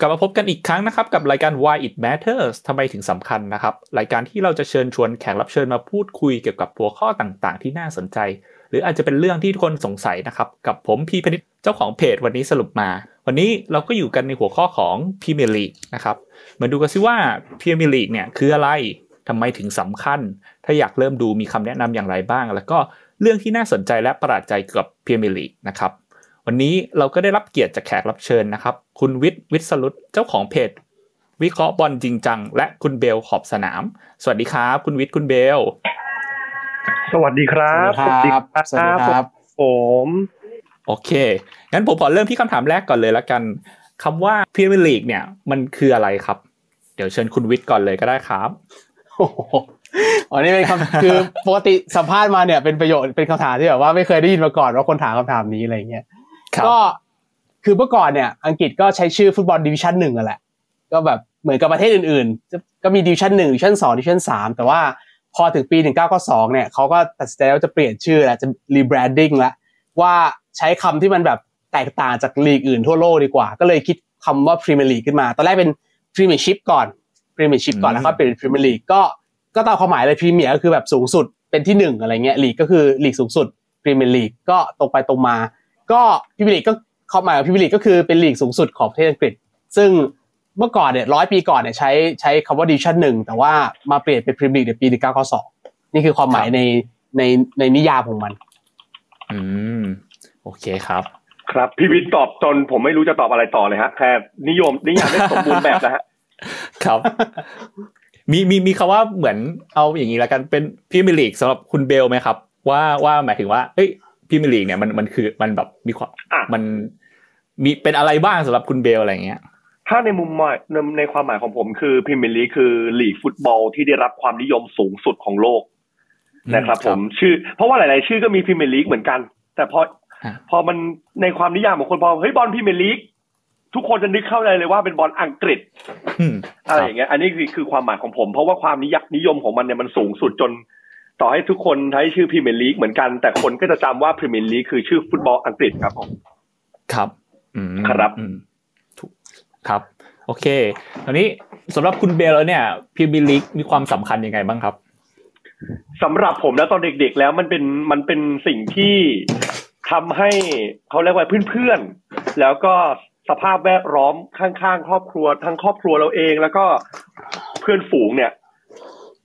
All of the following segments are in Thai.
กลับมาพบกันอีกครั้งนะครับกับรายการ Why It Matters ทำไมถึงสำคัญนะครับ รายการที่เราจะเชิญชวนแขกรับเชิญมาพูดคุยเกี่ยวกับหัวข้อต่างๆ ที่น่าสนใจ หรืออาจจะเป็นเรื่องที่ทุกคนสงสัยนะครับ กับผมพีพนิษเจ้าของเพจวันนี้สรุปมา วันนี้เราก็อยู่กันในหัวข้อของพรีเมลีกนะครับมาดูกันซิว่าพรีเมลีกเนี่ยคืออะไรทำไมถึงสำคัญ ถ้าอยากเริ่มดูมีคำแนะนำอย่างไรบ้าง แล้วก็เรื่องที่น่าสนใจและประหลาดใจเกี่ยวกับพรีเมลีกนะครับ วันนี้เราก็ได้รับเกียรติจากแขกรับเชิญนะครับ คุณวิทย์วิทย์สลุตเจ้าของเพจ วิเคราะห์บอลจริงจัง และคุณเบลขอบสนาม สวัสดีครับ คุณวิทย์คุณเบล สวัสดีครับ สวัสดีครับสวัสดีครับผมโอเค งั้นผมขอเริ่มที่คำถามแรกก่อนเลยละกันคำว่าพรีเมียร์ลีกเนี่ย มันคืออะไรครับ เดี๋ยวเชิญคุณวิทย์ก่อนเลยก็ได้ครับโอ้โหอันนี้เป็นคำคือปกติสัมภาษณ์มาเนี่ยเป็นประโยชน์เป็นคำถามที่แบบว่าไม่เคยได้ยินมาก่อนว่าคนถามคำถามนี้อะไรเงี้ยครับ ก็คือเมื่อก่อนเนี่ย อังกฤษก็ใช้ชื่อฟุตบอลดิวิชั่นหนึ่งอะแหละ ก็แบบเหมือนกับประเทศอื่นๆ ก็มีดิวิชั่นหนึ่งดิวิชั่นสองดิวิชั่นสามแต่ว่าพอถึงปีหนึ่งเก้าเก้าสองเนี่ยเขาก็ตัดสินใจว่าจะเปลี่ยนชื่อแล้วจะ rebranding แล้วว่าใช้คำที่มันแบบแตกต่างจากลีกอื่นทั่วโลกดีกว่า ก็เลยคิดคำว่าพรีเมียร์ลีกขึ้นมา ตอนแรกเป็นพรีเมียร์ชิพก่อนพรีเมียร์ชิพก่อนแล้วก็เป็นพรีเมียร์ลีกก็ก็ตามความหมายเลย premier ก็คือแบบสูงสุดเป็นที่หนึ่งอะไรเงี้ยลีกก็คือลีกสูงสุดพรีเมียร์ลีกก็ตรงไปตรงมา ก็พรีเมียร์ลีกก็ความหมายของพรีเมียร์ลีกก็คือเป็นลีกสูงสุดของประเทศอังกฤษ ซึ่งเมื่อก่อนเนี่ยร้อยปีก่อนเนี่ยใช้ใช้คำว่าดิวิชั่นหนึ่งแต่ว่ามาเปลี่ยนเป็นพรีเมียร์ลีกในปีหนึ่งเก้าเก้าสองนี่คือความหมายในในในนิยามของมัน อืม โอเคครับ ครับ พี่วิทย์ตอบจนผมไม่รู้จะตอบอะไรต่อเลยฮะแค่นิยมนิยามได้สมบูรณ์แบบนะฮะครับ มีมีมีคำว่าเหมือนเอาอย่างนี้แล้วกันเป็นพรีเมียร์ลีกสำหรับคุณเบลล์ไหมครับ ว่าว่าหมายถึงว่าเอ้ย พรีเมียร์ลีกเนี่ยมันมันคือมันแบบมีความอะมันมีเป็นอะไรบ้างสำหรับคุณเบลล์อะไรเงี้ย ถ้าในมุมหมายในในความหมายของผมคือพรีเมียร์ลีกคือลีกฟุตบอลที่ได้รับความนิยมสูงสุดของโลกนะครับ ผมชื่อ เพราะว่าหลาย ๆ ชื่อก็มีพรีเมียร์ลีกเหมือนกัน แต่พออะพอมันในความนิยามของคนพอเฮ้ยบอลพรีเมียร์ลีกทุกคนจะนึกเข้าใจเลยว่าเป็นบอลอังกฤษอืมอะไรอย่างเงี้ย อันนี้คือคือความหมายของผม เพราะว่าความนิยมนิยมของมันเนี่ยมันสูงสุดจน ต่อให้ทุกคนใช้ชื่อพรีเมียร์ลีกเหมือนกัน แต่คนก็จะจำว่าพรีเมียร์ลีกคือชื่อฟุตบอลอังกฤษครับผมครับอืมครับอืมถูกครับ โอเคตอนนี้สำหรับคุณเบลล์แล้วเนี่ยพรีเมียร์ลีกมีความสำคัญยังไงบ้างครับสำหรับผมแล้วตอนเด็กๆแล้วมันเป็นมันเป็นสิ่งที่ทำให้เขาเรียกว่าเพื่อนๆ แล้วก็สภาพแวดล้อมข้างๆ ครอบครัวทั้งครอบครัวเราเอง แล้วก็เพื่อนฝูงเนี่ย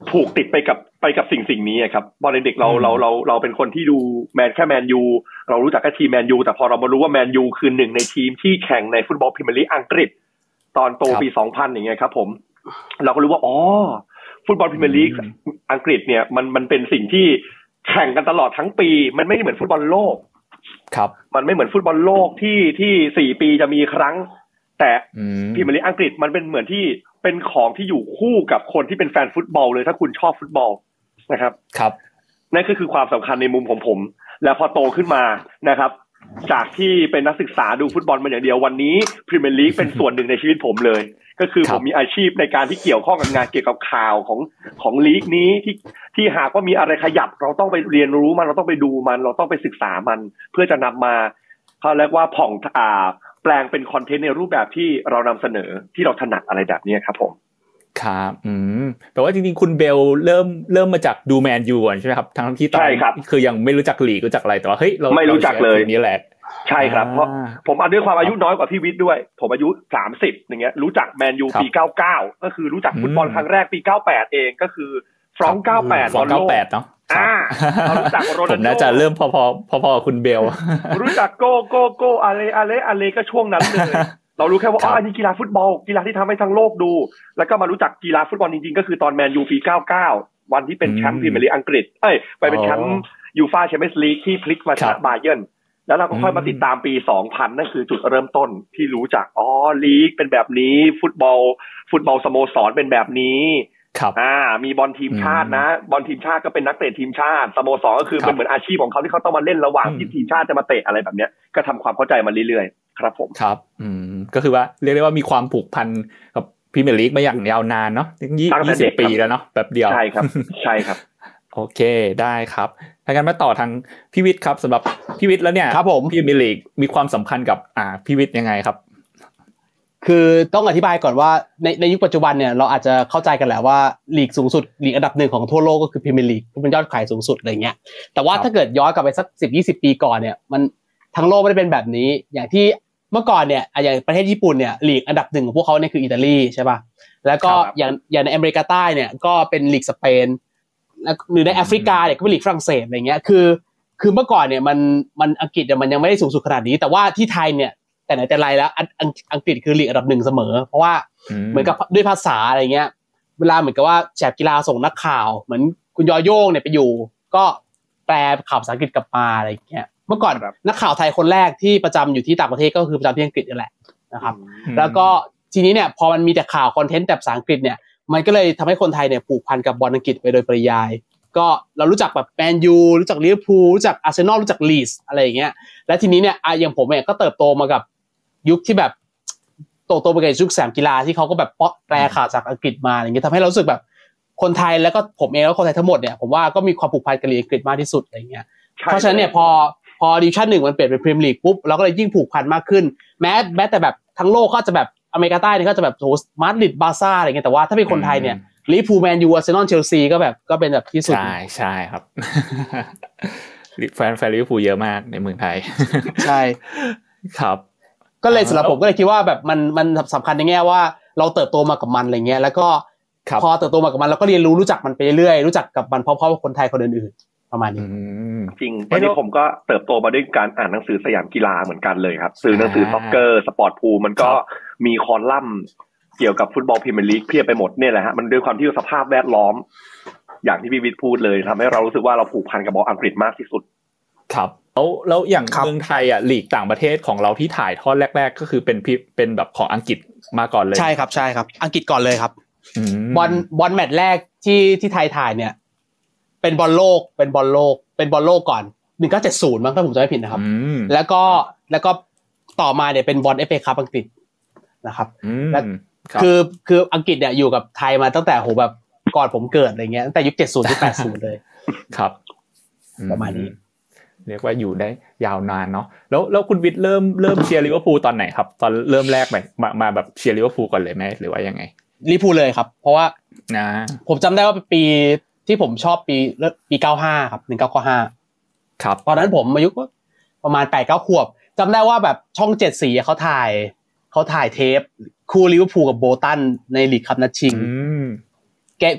ผูกติดไปกับไปกับสิ่งสิ่งนี้อะครับตอนเด็กๆเราอืมเราเราเราเป็นคนที่ดูแมนแค่แมนยูเรารู้จักแค่ทีมแมนยูแต่พอเรามารู้ว่าแมนยูคือหนึ่งในทีมที่แข่งในฟุตบอลพรีเมียร์ลีกอังกฤษ ตอนโตปี2000อย่างเงี้ยครับ ผม เราก็รู้ว่าอ๋อฟุตบอลพรีเมียร์ลีกอืมอังกฤษเนี่ยมันมันเป็นสิ่งที่แข่งกันตลอดทั้งปี มันไม่เหมือนฟุตบอลโลก ครับ มันไม่เหมือนฟุตบอลโลกที่ที่สี่ปีจะมีครั้ง แต่อืมพรีเมียร์ลีกอังกฤษมันเป็นเหมือนที่ เป็นของที่อยู่คู่กับคนที่เป็นแฟนฟุตบอลเลยถ้าคุณชอบฟุตบอลนะครับ ครับ นั่นก็คือความสำคัญในมุมของผม แล้วพอโตขึ้นมานะครับ จากที่เป็นนักศึกษาดูฟุตบอลมาอย่างเดียววันนี้พรีเมียร์ลีกเป็นส่วนหนึ่งในชีวิตผมเลย ก็คือครัผบมมีอาชีพในการที่เกี่ยวข้องกับงานเกี่ยวกับข่าวของของลีกนี้ที่ที่หากว่ามีอะไรขยับ เราต้องไปเรียนรู้มันเราต้องไปดูมัน เราต้องไปศึกษามัน เพื่อจะนำมาเขาเรียกว่าผ่องอ่า แปลงเป็นคอนเทนต์ในรูปแบบที่เรานำเสนอที่เราถนัดอะไรแบบนี้ครับผมครับอืมแปลว่าจริงๆ คุณเบลเริ่มเริ่มมาจากดูแมนยูก่อนใช่ไหมครับทั้งที่ตอนใช่ครับคือยังไม่รู้จักลีกรู้จักอะไรแต่ว่าเฮ้ยเราไม่รู้จักเลยราชีร์ทีมนี้แหละ ใช่ครับเพราะอ่าผมอาด้วยความอายุน้อยกว่าพี่วิทย์ด้วย ผมอายุสามสิบอย่างเงี้ยรู้จักแมนยูครับปีเก้าเก้าก็คือรู้จักฟุตบอลอืมครั้งแรกปีเก้าแปดเองก็คือฟรองเก้าแปดฟองเก้าแปดเนาะ อ่าเรารู้จักโรผนัลมโดน่าจะเริ่มพอพอพอพอๆคุณเบล รู้จักโกโกโกอะไรอะไรอะไรก็ช่วงนั้นเลยเรารู้แค่ว่าครัอ๋อบอันนี้กีฬาฟุตบอลกีฬาที่ทำให้ทั้งโลกดู แล้วก็มารู้จักกีฬาฟุตบอลจริงๆ ก็คือตอนแมนยูปีเก้าเก้าวันที่เป็นแชมป์พรีเมียร์ลีกอังกฤษเอ้ยไปเป็นแชมป์ยูฟ่าแชมเปี้ยนส์ลีกที่พลิกมาชครับบาเยิร์นแล้วเราก็ค่อยมาอืมติดตามปี 2000 นั่นคือจุดเริ่มต้นที่รู้จักอ๋อลีกเป็นแบบนี้ ฟุตบอล ฟุตบอลสโมสรเป็นแบบนี้ ครับอ่ามีบอลทีมชาตินะ บอลทีมชาติก็เป็นนักเตะทีมชาติสโมสรก็คือครับเป็นเหมือนอาชีพของเขาที่เขาต้องมาเล่นระหว่างอืมที่ทีมชาติจะมาเตะอะไรแบบเนี้ยก็ทำความเข้าใจมาเรื่อยๆ ครับผมครับ อืมก็คือว่าเรียกได้ว่ามีความผูกพันกับพรีเมียร์ลีกมาอย่างยาวนานเนาะตั้งยี่ตั้งแต่เด็กยี่สิบปีครับแล้วเนาะแบบเดียวใช่ครับ ใช่ครับ โอเคได้ครับถ้างั้นมาต่อทางพี่วิทย์ครับสำหรับพี่วิทย์แล้วเนี่ยครับผมพรีเมียร์ลีกมีความสำคัญกับอ่าพี่วิทย์ยังไงครับ คคือต้องอธิบายก่อนว่าในในยุคปัจจุบันเนี่ยเราอาจจะเข้าใจกันแหละว่าลีกสูงสุดลีกอันดับหนึ่งของทั่วโลกก็คือพรีเมียร์ลีกที่เป็นยอดขายสูงสุดอะไรเงี้ยแต่ว่าถ้าเกิดย้อนกลับไปสักสิบยี่สิบปีก่อนเนี่ยมันทั้งโลกไม่ได้เป็นแบบนี้ อย่างที่เมื่อก่อนเนี่ยอย่างประเทศญี่ปุ่นเนี่ยลีกอันดับหนึ่งของพวกเขาเนี่ยคืออิตาลีใช่ป่ะแล้วก็อย่างอย่างในอเมริกาใต้เนี่ยก็เป็นลีกสเปนหรือในแอฟริกาเนี่ยก็เป็นลีกฝรั่งเศสอะไรเงี้ยคือ คือเมื่อก่อนเนี่ยมันมันอังกฤษเนี่ยมันยังไม่ได้สูงสุดขนาดนี้ แต่ว่าที่ไทยเนี่ย แต่ไหนแต่ไรแล้วอังกฤษคือลีกอันดับหนึ่งเสมอ เพราะว่าเหมือนกับด้วยภาษาอะไรเงี้ย เวลาเหมือนกับว่าแจกกีฬาส่งนักข่าว เหมือนคุณยอโย่งเนี่ยไปอยู่ ก็แปลข่าวภาษาอังกฤษกลับมาอะไรเงี้ย เมื่อก่อนนักข่าวไทยคนแรกที่ประจำอยู่ที่ต่างประเทศก็คือประจำที่อังกฤษนี่แหละนะครับ แล้วก็ทีนี้เนี่ยพอมันมีแต่ข่าวคอนเทนต์แบบภาษาอังกฤษเนี่ยมันก็เลยทำให้คนไทยเนี่ยผูกพันกับบอลอังกฤษไปโดยปริยาย ก็เรารู้จักแบบแมนยูรู้จักลิเวอร์พูลรู้จักอาร์เซนอลรู้จักลีสอะไรอย่างเงี้ยและทีนี้เนี่ยอย่างผมเนี่ยก็เติบโตมากับ ยุคที่แบบโตโตไปกับยุคสามกีฬาที่เขาก็แบบแปลข่าวจากอังกฤษมาอย่างเงี้ยทำให้เราสึกแบบคนไทยแล้วก็ผมเองแล้วคนไทยทั้งหมดเนี่ยผมว่าก็มีความผูกพันกับลีกอังกฤษมากที่สุดอะไรเงี้ยเพราะฉะนั้นเนี่ยพอพอดิวิชั่นหนึ่งมันเปลี่ยนเป็นพรีเมียร์ลีกปุ๊บเราก็เลยยิ่งผูกพันมากขึ้น แม้แม้แต่แบบทั้งโลกก็จะแบบอเมริกาใต้เนี่ยก็จะแบบโหมาดริดบาร์ซ่าอะไรเงี้ยแต่ว่าถ้าเป็นคนไทยเนี่ยลิเวอร์พูลแมนยูอาร์เซนอลเชลซีก็แบบก็เป็นแบบที่สุด ใช่ใช่ครับ แฟนแฟนลิเวอร์พูลเยอะมากในเมืองไทย ใช่ครับ ก็เลยสำหรับผมก็เลยคิดว่าแบบมันมันสำคัญในแง่ว่า เราเติบโตมากับมันอะไรเงี้ยแล้วก็พอเติบโตมากับมันเราก็เรียนรู้รู้จักมันไปเรื่อยรู้จักกับมันเพราะเพราะคนไทยคนอื่นๆประมาณนี้จริงตอนนี้ผมก็เติบโตมาด้วยการอ่านหนังสือสยามกีฬาเหมือนกันเลยครับซื้อหนังสือซอคเกอร์สปอร์ตพูลมันก็มีคอลัมน์เกี่ยวกับฟุตบอลพรีเมียร์ลีกเพียบไปหมดเนี่ยแหละฮะมันด้วยความที่สภาพแวดล้อม อย่างที่พี่วิทย์พูดเลยทำให้เรารู้สึกว่าเราผูกพันกับบอลอังกฤษมากที่สุด ครับ แล้วแล้วอย่างเมืองไทยอะลีกต่างประเทศของเราที่ถ่ายทอดแรก ๆ ก็คือเป็นพิเป็นแบบของอังกฤษมาก่อนเลย ใช่ครับใช่ครับ อังกฤษก่อนเลยครับบอลบอลแมตช์แรกที่ที่ไทยถ่ายเนี่ย เป็นบอลโลกเป็นบอลโลก เป็นบอลโลกก่อนหนึ่งเก้าเจ็ดศูนย์มั้งถ้าผมจำไม่ผิดนะครับ แล้วก็แล้วก็ต่อมาเนี่ยเป็นบอลเอฟเอคัพอังกฤษนะครับและคือคืออังกฤษเนี่ยอยู่กับไทยมาตั้งแต่โหแบบก่อนผมเกิดอะไรเงี้ยตั้งแต่ยุคเจ็ดศูนย์ถึงแปดศูนย์เลยครับ ประมาณนี้ เรียกว่าอยู่ได้ยาวนานเนาะแล้วแล้วคุณวิทย์เริ่มเริ่มเชียร์ลิเวอร์พูลตอนไหนครับ ตอนเริ่มแรกไปมามาแบบเชียร์ลิเวอร์พูลก่อนเลยไหมหรือว่ายังไงลิเวอร์พูลเลยครับ เพราะว่านะผมจำได้ว่าเป็นปีที่ผมชอบปีปีเก้าห้าครับหนึ่งเก้าเก้าห้าครับตอนนั้นผมอายุประมาณแปดเก้าขวบจำได้ว่าแบบช่องเจ็ดสีเขาถ่ายเขาถ่ายเทป คู่ลิเวอร์พูลกับโบลตันในลีกคัพนัดชิง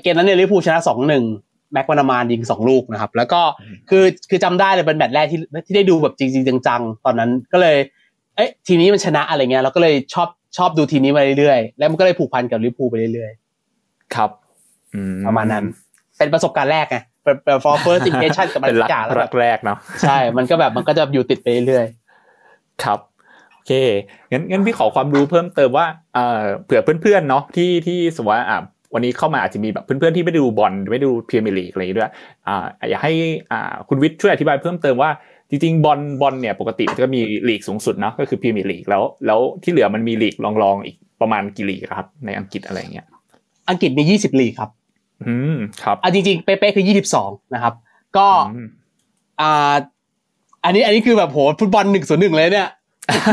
เกมนั้นเนี่ยลิเวอร์พูลชนะสองหนึ่ง แม็คมานามานยิงสองลูกนะครับ แล้วก็คือคือจำได้เลยเป็นแมตช์แรกที่ที่ได้ดูแบบจริง ๆ จังๆ ตอนนั้นก็เลย เอ๊ะทีนี้มันชนะอะไรเงี้ยเราก็เลยชอบชอบดูทีนี้มาเรื่อยๆ แล้วมันก็เลยผูกพันกับลิเวอร์พูลไปเรื่อยๆ ครับประมาณนั้น เป็นประสบการณ์แรกไงเป็นเป็น first first impression กับมันจากแล้วแรกเนาะใช่ มันก็แบบมันก็จะอยู่ติดไปเรื่อยๆ ครับโอเค งั้นงั้นพี่ขอความรู้เพิ่มเติมว่าเอ่อเผื่อเพื่อนๆเนาะที่ที่สมมติว่าอ่า วันนี้เข้ามาอาจจะมีแบบเพื่อนๆที่ไม่ดูบอลไม่ดูพรีเมียร์ลีกอะไรด้วยอ่าอยากให้อ่าคุณวิทย์ช่วยอธิบายเพิ่มเติมว่าจริงๆบอลบอลเนี่ยปกติจะมีลีกสูงสุดเนาะก็คือพรีเมียร์ลีกแล้วแล้วที่เหลือมันมีลีกรองๆอีกประมาณกี่ลีกครับ ในอังกฤษอะไรเงี้ยอังกฤษมียี่สิบลีกครับ อืมครับอ่าจริงๆเป๊ะๆคือยี่สิบสองนะครับ ก็อ่าอันนี้อันนี้คือแบบโหฟุตบอลหนึ่งส่วนหนึ่งเลยเนี่ย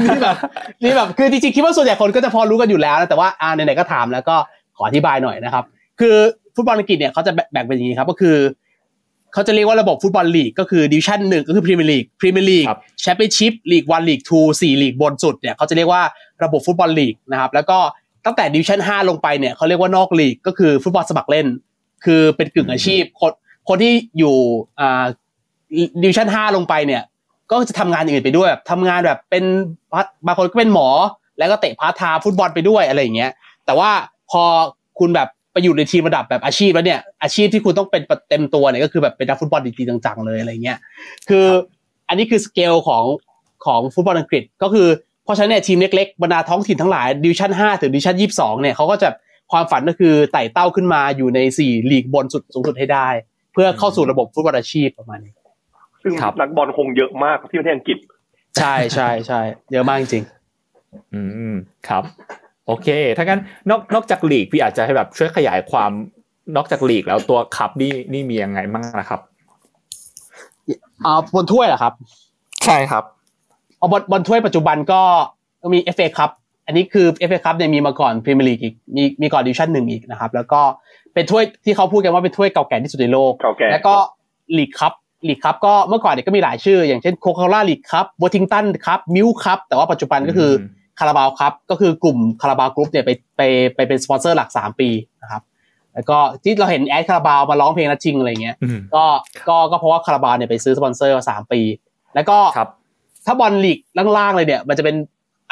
นี่แบบนี่แบบคือจริงๆคิดว่าส่วนใหญ่คนก็จะพอรู้กันอยู่แล้วนะแต่ว่าอ่าไหนๆก็ถามแล้วก็ ขออธิบายหน่อยนะครับ คือฟุตบอลอังกฤษเนี่ยเขาจะแบ่งเป็นอย่างนี้ครับก็คือเขาจะเรียกว่าระบบฟุตบอลลีกก็คือดิวิชั่นหนึ่งก็คือพรีเมียร์ลีกพรีเมียร์ลีกแชมเปี้ยนชิพลีกวันลีกทูสี่ลีกบนสุดเนี่ยเขาจะเรียกว่าระบบฟุตบอลลีกนะครับแล้วก็ตั้งแต่ดิวิชั่นห้าลงไปเนี่ยเขาเรียกว่านอกลีกก็คือฟุตบอลสมัครเล่น คือเป็นกึ่งอาชีพ คนคนที่อยู่อ่าดิวิชั่นห้าลงไปเนี่ยก็จะทำงานอื่นไปด้วยแบบทำงานแบบเป็นบางคนก็เป็นหมอ แล้วก็เตะพาร์ทไทม์ฟุตบอลไปด้วยอะไรอย่างเงี้ยแต่ว่า พอคุณแบบไปอยู่ในทีมระดับแบบอาชีพแล้วเนี่ย อาชีพที่คุณต้องเป็นเต็มตัวเนี่ยก็คือแบบเป็นนักฟุตบอลจริงๆจังๆเลยอะไรเงี้ยคืออันนี้คือสเกลของของฟุตบอลอังกฤษก็คือเพราะฉะนั้นเนี่ยทีมเล็กๆบรรดาท้องถิ่นทั้งหลายดิวิชั่นห้าถึงดิวิชั่นยี่สิบสองเนี่ยเขาก็จะความฝันก็คือไต่เต้าขึ้นมาอยู่ในสี่ลีกบนสุดสูงสุดให้ได้ เพื่อเข้าสู่ระบบฟุตบอลอาชีพประมาณนี้ ซึ่งนักบอลคงเยอะมากที่ประเทศอังกฤษ ใช่ใช่ใช่เยอะมากจริง อืมครับ โอเค ถ้างั้นนอกนอกจากลีกพี่อาจจะให้แบบช่วยขยายความนอกจากลีกแล้วตัว cupนี่นี่มียังไงบ้างนะครับอ่าบอลถ้วยเหรอครับ ใช่ครับเอาบอลบอลถ้วยปัจจุบันก็มี FA คัพอันนี้คือเอฟเอคัพเนี่ยมีมาก่อนพรีเมียร์ลีกอีกมีมีก่อนดิวิชั่นหนึ่งอีกนะครับ แล้วก็เป็นถ้วยที่เขาพูดกันว่าเป็นถ้วยเก่าแก่ที่สุดในโลกเก่าแก่แล้วก็ลีกคัพลีกคัพก็เมื่อก่อนเนี่ยก็มีหลายชื่อ อย่างเช่นโคคา c ล่าลีกคัพวอทิงตันคัพมิลคัพแต่ว่าปัจจุบันก็คืออ คาราบาวคัพก็คือกลุ่มคาราบาวกรุ๊ปเนี่ยไปไปไปเป็นสปอนเซอร์หลัก 3 ปีนะครับแล้วก็ที่เราเห็นแอ๊ดคาราบาวมาร้องเพลงนัดชิงอะไรเงี้ยอืมก็ก็ก็เพราะว่าคาราบาวเนี่ยไปซื้อสปอนเซอร์มาสามปี แล้วก็ครับถ้าบอลลีกล่างๆเลยเนี่ย มันจะเป็น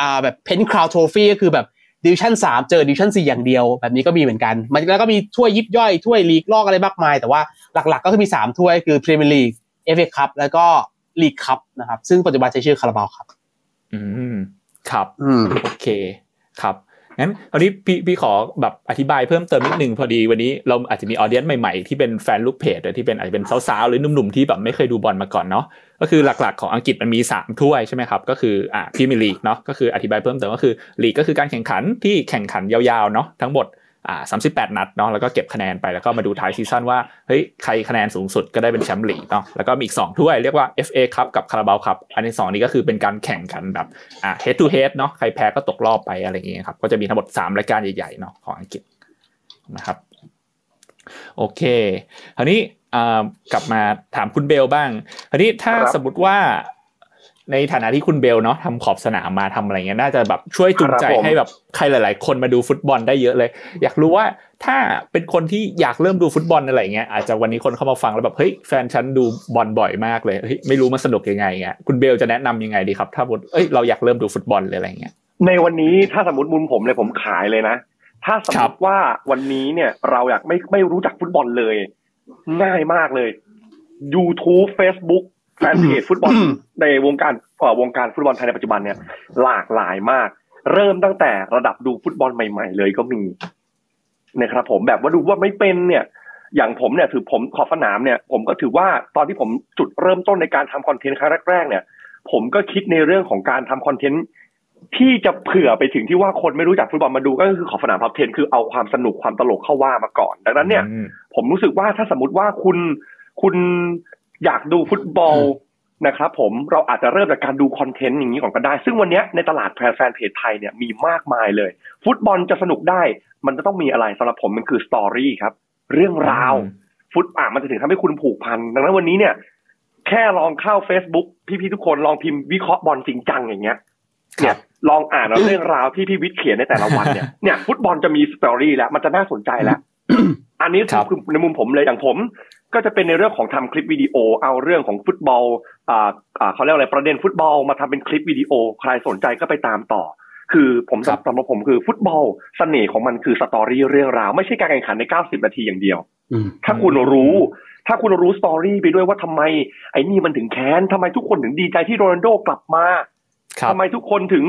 อ่าแบบเพนท์โทรฟี่ก็คือแบบดิวิชั่นสามเจอดิวิชั่นสี่อย่างเดียว แบบนี้ก็มีเหมือนกัน มันแล้วก็มีถ้วยยิบย่อยถ้วยลีกลอกอะไรมากมาย แต่ว่าหลักๆก็คือมีสามถ้วยคือพรีเมียร์ลีกเอฟเอคัพแล้วก็ลีกคัพนะครับ ซึ่งปัจจุบันใช้ชื่อคาราบาวครับ อืม ครับอืมโอเคครับงั้นคราวนี้พี่พี่ขอแบบอธิบายเพิ่มเติมนิดนึงพอดีวันนี้เราอาจจะมี audience ใหม่ๆที่เป็นแฟนลูกเพจหรือที่เป็นอาจจะเป็นสาวๆหรือหนุ่มๆที่แบบไม่เคยดูบอลมาก่อนเนาะก็คือหลักๆของอังกฤษมันมี 3 ถ้วยใช่ไหมครับก็คืออ่าพรีเมียร์ลีกเนาะก็คืออธิบายเพิ่มเติมก็คือลีกก็คือการแข่งขันที่แข่งขันยาวๆเนาะทั้งหมด อ่า38นัดเนาะแล้วก็เก็บคะแนนไปแล้วก็มาดูท้ายซีซั่นว่าเฮ้ยใครคะแนนสูงสุดก็ได้เป็นแชมป์ลีกเนาะแล้วก็มีอีกสองถ้วยเรียกว่า FA ครับกับคาราบาวครับอันที่สองนี้ก็คือเป็นการแข่งกันแบบอ่า head to head เนาะใครแพ้ก็ตกรอบไปอะไรอย่างเงี้ยครับก็จะมีทั้งหมด3รายการใหญ่ๆเนาะของอังกฤษนะครับโอเคคราวนี้อ่ากลับมาถามคุณเบลบ้างคราวนี้ถ้าครับสมมติว่า ในฐานะที่คุณเบลเนาะทำขอบสนามมาทำอะไรเงี้ยน่าจะแบบช่วยจูงใจครับผมให้แบบใครหลาย ๆ คนมาดูฟุตบอลได้เยอะเลย อยากรู้ว่าถ้าเป็นคนที่อยากเริ่มดูฟุตบอลอะไรเงี้ยอาจจะวันนี้คนเข้ามาฟังแล้วแบบเฮ้ยแฟนฉันดูบอลบ่อยมากเลยเฮ้ยไม่รู้มันสนุกยังไงเงี้ยคุณเบลจะแนะนำยังไงดีครับ ถ้าบทเอ้ยเราอยากเริ่มดูฟุตบอลเลยอะไรเงี้ยในวันนี้ถ้าสมมติมุมผมเลยผมขายเลยนะ ถ้าสมครัมบติว่าวันนี้เนี่ยเราอยากไม่ไม่รู้จักฟุตบอลเลย ง่ายมากเลย YouTube Facebook แฟนเพจฟุตบอลในวงการเอ่อวงการฟุตบอลไทยในปัจจุบันเนี่ย หลากหลายมาก เริ่มตั้งแต่ระดับดูฟุตบอลใหม่ๆ เลยก็มีนะครับผมแบบว่าดูว่าไม่เป็นเนี่ย อย่างผมเนี่ยถือผมขอบสนามเนี่ย ผมก็ถือว่าตอนที่ผมจุดเริ่มต้นในการทำคอนเทนต์ครั้งแรกๆเนี่ย ผมก็คิดในเรื่องของการทำคอนเทนต์ที่จะเผื่อไปถึงที่ว่าคนไม่รู้จักฟุตบอลมาดูก็คือขอบสนามท็อป10คือเอาความสนุกความตลกเข้าว่ามาก่อน ดังนั้นเนี่ยอืมผมรู้สึกว่าถ้าสมมติว่าคุณคุณ อยากดูฟุตบอลนะครับผมเราอาจจะเริ่มจากการดู content อย่างนี้ก่อนก็ได้ ซึ่งวันเนี้ยในตลาดแฟนเพจไทยเนี่ยมีมากมายเลย ฟุตบอลจะสนุกได้ มันจะต้องมีอะไรสำหรับผมมันคือ story ครับ เรื่องราว ฟุตอะมันจะถึงทำให้คุณผูกพันดังนั้นวันนี้เนี่ย แค่ลองเข้า Facebook พี่ๆทุกคนลองพิมพ์วิเคราะห์บอลจริงจังอย่างเงี้ยเนี่ยลองอ่านเอาเรื่องราวที่พี่วิทย์เขียนในแต่ละวันเนี่ยเนี่ยฟุตบอลจะมี story แล้วมันจะน่าสนใจแล้วอันนี้ครับคือในมุมผมเลยอย่างผม ก็จะเป็นในเรื่องของทำคลิปวิดีโอ เอาเรื่องของฟุตบอลอ่าอ่าเขาเรียกอะไรประเด็นฟุตบอลมาทำเป็นคลิปวิดีโอใครสนใจก็ไปตามต่อ คือผมครับสำหรับผมคือฟุตบอลเสน่ห์ของมันคือ story เรื่องราว ไม่ใช่การแข่งขันใน 90 นาทีอย่างเดียวอืมถ้าคุณรู้ ถ้าคุณรู้ story ไปด้วยว่าทำไม ไอ้นี่มันถึงแค้นทำไมทุกคนถึงดีใจที่โรนัลโดกลับมาครับทำไมทุกคนถึง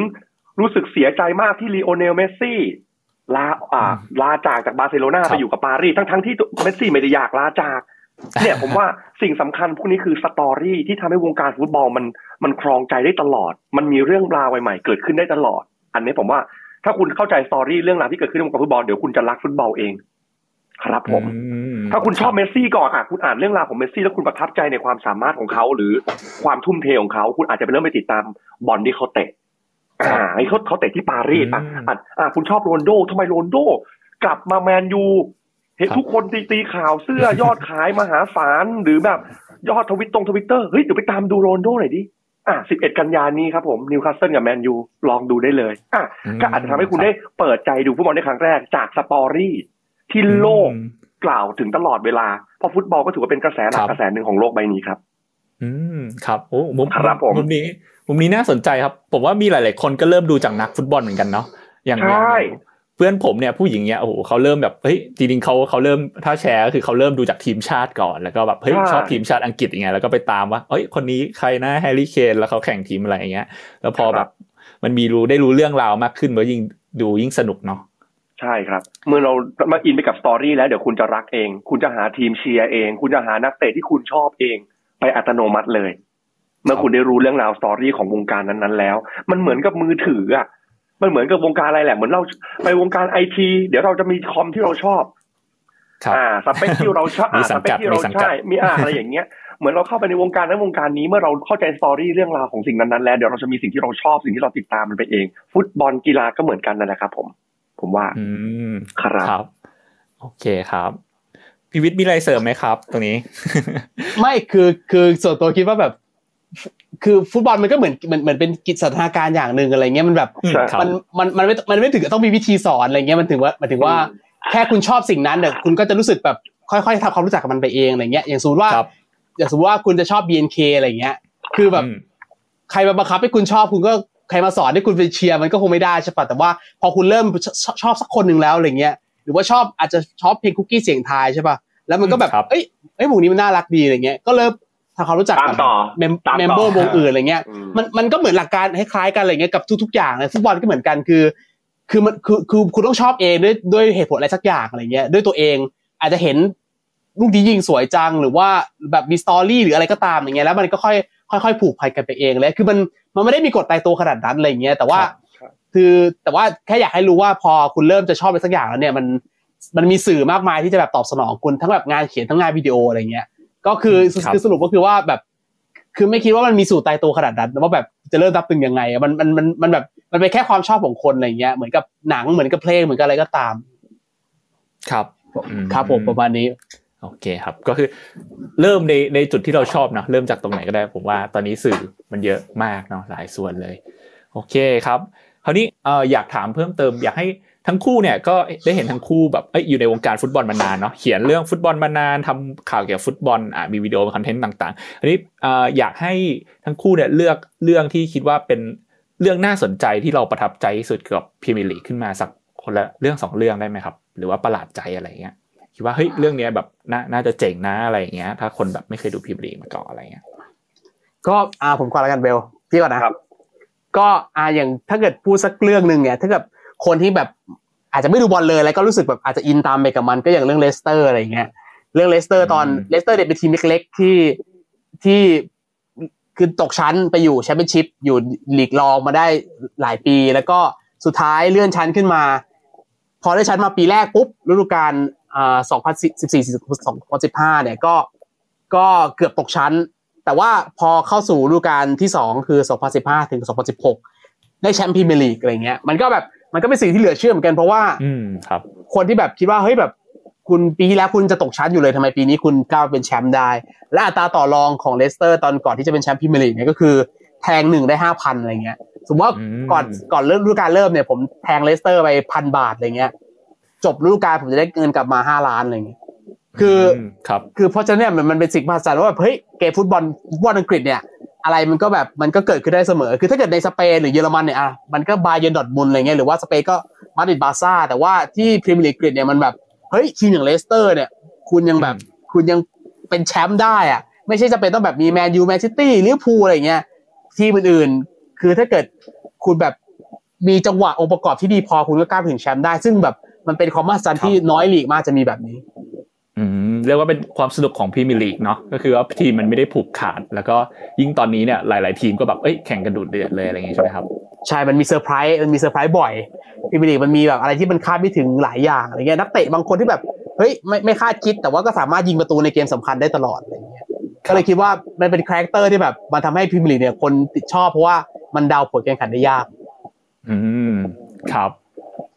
รู้สึกเสียใจมากที่ลิโอเนลเมสซี่ลาอ่าอืมลาจากจากบาร์เซโลนาครับไปอยู่กับปารีสทั้งทั้งๆที่เมสซี่ไม่ได้อยากลาจาก เนี่ยผมว่าสิ่งสำคัญพวกนี้คือ story ที่ทำให้วงการฟุตบอลมันมันครองใจได้ตลอด มันมีเรื่องราวใหม่ๆเกิดขึ้นได้ตลอด อันนี้ผมว่าถ้าคุณเข้าใจ story เรื่องราวที่เกิดขึ้นในวงการฟุตบอลเดี๋ยวคุณจะรักฟุตบอลเอง ครับผมอืมถ้าคุณชอบเมสซี่ก่อนอะคุณอ่านเรื่องราวของเมสซี่แล้วคุณประทับใจในความสามารถของเขาหรือความทุ่มเทของเขา คุณอาจจะไปเริ่มไปติดตามบอลที่เขาเตะครับอ่าไอ้เขาเขาเตะที่ปารีสอะอืมอะอะคุณชอบโรนัลโดทำไมโรนัลโดกลับมาแมนยู เห็นครับทุกคนตีตีข่าวเสื้อยอดขายมหาศาลหรือแบบยอดทวีตตรงทวิตเตอร์เฮ้ยเดี๋ยวไปตามดูโรนัลโดหน่อยดิอะ 11 กันยานี้ครับผมนิวคาสเซิลกับแมนยูลองดูได้เลย อืมก็อาจจะทำให้คุณได้เปิดใจดูฟุตบอลในครั้งแรกจาก story ที่โลกอืมกล่าวถึงตลอดเวลา เพราะฟุตบอลก็ถือว่าเป็นกระแสหลักครับกระแสหนึ่งของโลกใบนี้ครับ อืม ครับโอ้มุมครับผมมุมนี้ มุมนี้น่าสนใจครับ ผมว่ามีหลาย ๆ คนก็เริ่มดูจากนักฟุตบอลเหมือนกันเนาะอย่างใช่อย่าง เพื่อนผมเนี่ยผู้หญิงเนี่ยโอ้โหเขาเริ่มแบบเฮ้ยจริงๆเขาเขาเริ่มถ้าแชร์ก็คือเขาเริ่มดูจากทีมชาติก่อนแล้วก็แบบเฮ้ยชอบทีมชาติอังกฤษยังไงแล้วก็ไปตามว่าเอ้ยคนนี้ใครนะแฮร์รี่เคนแล้วเขาแข่งทีมอะไรอย่างเงี้ย แล้วพอแบบมันมีรู้ได้รู้เรื่องราวมากขึ้นมันยิ่งดูยิ่งสนุกเนาะใช่ครับ เมื่อเรามาอินไปกับ story แล้วเดี๋ยวคุณจะรักเอง คุณจะหาทีมเชียร์เอง คุณจะหานักเตะที่คุณชอบเอง ไปอัตโนมัติเลย เมื่อคุณได้รู้เรื่องราว story ของวงการนั้นๆแล้ว มันเหมือนกับมือถืออะ มันเหมือนกับวงการอะไรแหละเหมือนเราไปวงการไอทีเดี๋ยวเราจะมีคอมที่เราชอบครับอ่าสเปคที่เราชอบมีอ่าสัสงเปคกัดที่เรามีสังกัดใช่มีอ่าอะไรอย่างเงี้ยเหมือนเราเข้าไปในวงการนั้นวงการนี้เมื่อเราเข้าใจ story เรื่องราวของสิ่งนั้นๆแล้วเดี๋ยวเราจะมีสิ่งที่เราชอบสิ่งที่เราติดตามมันไปเอง ฟุตบอลกีฬาก็เหมือนกันนั่นแหละครับ ผม ผมว่า อืมครับครับโอเคครับพี่วิทย์มีอะไรเสริมไหมครับ ตรงนี้ ไม่คือคือส่วนตัวคิดว่าแบบ คือฟุตบอลมันก็เหมือนเหมือนเหมือนเป็นกิจสันทนาการอย่างหนึ่งอะไรเงี้ยมันแบบใช่ครับมันมันมันไม่มันไม่ถึงกับต้องมีวิธีสอนอะไรเงี้ยมันถึงว่ามันถึงว่าแค่คุณชอบสิ่งนั้นเนี่ยคุณก็จะรู้สึกแบบค่อยๆทำความรู้จักกับมันไปเองอะไรเงี้ยอย่างสมมติว่าครับอย่างสมมติว่าคุณจะชอบ BNK อะไรเงี้ย คือแบบอืมใครมาบังคับให้คุณชอบคุณก็ใครมาสอนให้คุณไปเชียร์มันก็คงไม่ได้ใช่ปะแต่ว่าพอคุณเริ่มชชชอบสักคนหนึ่งแล้วอะไรเงี้ยหรือว่าชอบอาจจะชอบเพลงคุกกี้เสียงทายใช่ปะแล้วมันก็แบบครับเอ้ยเอ้ยหมูนี้มันน่ารักดีอะไรเงี้ยก็เริ่ม ทำความรู้จักตามกับต่อเมมตามต่อเมมเบอร์วงอื่นอะไรเงี้ยอืมมันมันก็เหมือนหลักการคล้ายๆกันอะไรเงี้ยกับทุกๆอย่างเลยฟุตบอลก็เหมือนกันคือ คือมันคือคือคุณต้องชอบเองด้วยด้วยเหตุผลอะไรสักอย่างอะไรเงี้ยด้วยตัวเอง อาจจะเห็นลูกที่ยิงสวยจังหรือว่าแบบมีสตอรี่หรืออะไรก็ตามอย่างเงี้ยแล้วมันก็ค่อยค่อยๆผูกพันกันไปเองเลยคือมันมันไม่ได้มีกฎตายตัวขนาดนั้นอะไรเงี้ยแต่ว่าครับคือแต่ว่าแค่อยากให้รู้ว่าพอคุณเริ่มจะชอบอะไรสักอย่างแล้วเนี่ยมันมันมีสื่อมากมายที่จะแบบตอบสนองคุณทั้งแบบงานเขียนทั้งงานวิดีโออะไรเงี้ย ก็คือครับคือสรุปก็คือว่าแบบ คือไม่คิดว่ามันมีสูตรตายตัวขนาดนั้นว่าแบบจะเริ่มนับตึงยังไงอะมันมันมันมันแบบมันเป็นแค่ความชอบของคนอะไรเงี้ยเหมือนกับหนังเหมือนกับเพลงเหมือนกับอะไรก็ตาม ครับอืมครับผมประมาณนี้โอเคครับก็คือเริ่มในในจุดที่เราชอบเนอะเริ่มจากตรงไหนก็ได้ ผมว่าตอนนี้สื่อมันเยอะมากเนาะหลายส่วนเลย โอเคครับคราวนี้เอ่ออยากถามเพิ่มเติม อยากให้ ทั้งคู่เนี่ยก็ได้เห็นทั้งคู่แบบเอ้ยอยู่ในวงการฟุตบอลมานานเนาะเขียนเรื่องฟุตบอลมานานทำข่าวเกี่ยวกับฟุตบอลอะมีวิดีโอ content ต่างๆอันนี้เอ่ออยากให้ทั้งคู่เนี่ยเลือกเรื่องที่คิดว่าเป็นเรื่องน่าสนใจที่เราประทับใจที่สุดเกี่ยวกับพรีเมียร์ลีกขึ้นมาสักคนละเรื่องสองเรื่องได้ไหมครับ หรือว่าประหลาดใจอะไรเงี้ยคิดว่าเฮ้ยเรื่องเนี้ยแบบน่าน่าจะเจ๋งนะอะไรอย่างเงี้ย ถ้าคนแบบไม่เคยดูพรีเมียร์ลีกมาก่อนอะไรเงี้ยก็อ่าผมก่อนแล้วกันเบลพี่ก่อนนะครับ ก็อ่าอย่างถ้าเกิดพูดสักเรื่องหนึ่งเนี่ยถ้าเกิด คนที่แบบอาจจะไม่ดูบอลเลยแล้วก็รู้สึกแบบอาจจะอินตามไปกับมันก็อย่างเรื่องเลสเตอร์อะไรอย่างเงี้ยเรื่องเลสเตอร์ตอนอืมเลสเตอร์เนี่ยเป็นทีมเล็กๆที่ที่คือตกชั้นไปอยู่แชมเปี้ยนชิพอยู่ลีกรองมาได้หลายปี แล้วก็สุดท้ายเลื่อนชั้นขึ้นมา พอได้ชั้นมาปีแรกปุ๊บฤดูกาลอ่า2014-2015เนี่ยก็ก็เกือบตกชั้น แต่ว่าพอเข้าสู่ฤดูกาลที่สองคือ 2015 ถึง 2016 ได้แชมป์พรีเมียร์ลีกอะไรเงี้ยมันก็แบบ มันก็เป็นสิ่งที่เหลือเชื่อเหมือนกันเพราะว่า อืมครับ คนที่แบบคิดว่าเฮ้ยแบบคุณปีที่แล้วคุณจะตกชั้นอยู่เลยทำไมปีนี้คุณก้าวเป็นแชมป์ได้ และอัตราต่อรองของเลสเตอร์ ตอนก่อนที่จะเป็นแชมป์พรีเมียร์ลีกเนี่ยก็คือแทงหนึ่งได้ห้าพันอะไรเงี้ย สมมติว่าอืมก่อนก่อนเริ่มฤดูกาลเริ่มเนี่ยผมแทงเลสเตอร์ไปพันบาทอะไรเงี้ย จบฤดูกาลผมจะได้เงินกลับมาห้าล้านอะไรเงี้ยคืออืมครับคือเพราะฉะนั้นเนี่ยมันมันเป็นสิ่งมหัศจรรย์ว่าแบบเฮ้ยเกมฟุตบอลฟุตบอลอังกฤษเนี่ย อะไรมันก็แบบมันก็เกิดขึ้นได้เสมอ คือถ้าเกิดในสเปนหรือเยอรมันเนี่ยอะมันก็บาเยร์นดอร์ทมุนด์อะไรเงี้ยหรือว่าสเปนก็มาดริดบาร์ซ่าแต่ว่าที่พรีเมียร์ลีกอังกฤษเนี่ยมันแบบเฮ้ยทีมอย่างเลสเตอร์เนี่ย คุณยังแบบคุณยังเป็นแชมป์ได้อะไม่ใช่จะเป็นต้องแบบมีแมนยูแมนซิตี้ลิเวอร์พูลอะไรเงี้ยทีมอื่นๆคือถ้าเกิดคุณแบบมีจังหวะองค์ประกอบที่ดีพอคุณก็ก้าวไปถึงแชมป์ได้ ซึ่งแบบมันเป็นความมหัศจรรย์ที่น้อยลีกมากจะมีแบบนี้อืม เรียกว่าเป็นความสนุกของพรีเมียร์ลีกเนาะก็คือว่าทีมมันไม่ได้ผูกขาด แล้วก็ยิ่งตอนนี้เนี่ยหลาย ๆ ทีมก็แบบเอ้ยแข่งกันดุเดือดเลยอะไรอย่างงี้ใช่ไหมครับใช่มันมีเซอร์ไพรส์มันมีเซอร์ไพรส์บ่อยพรีเมียร์ลีกมันมีแบบอะไรที่มันคาดไม่ถึงหลายอย่างอะไรเงี้ยนักเตะบางคนที่แบบเฮ้ยไม่ไม่คาดคิด แต่ว่าก็สามารถยิงประตูในเกมสำคัญได้ตลอดอะไรเงี้ยก็เลยคิดว่ามันเป็น character ที่แบบมันทำให้พรีเมียร์ลีกเนี่ยคนติดชอบเพราะว่ามันเดาผลการแข่งขันได้ยาก อืมครับ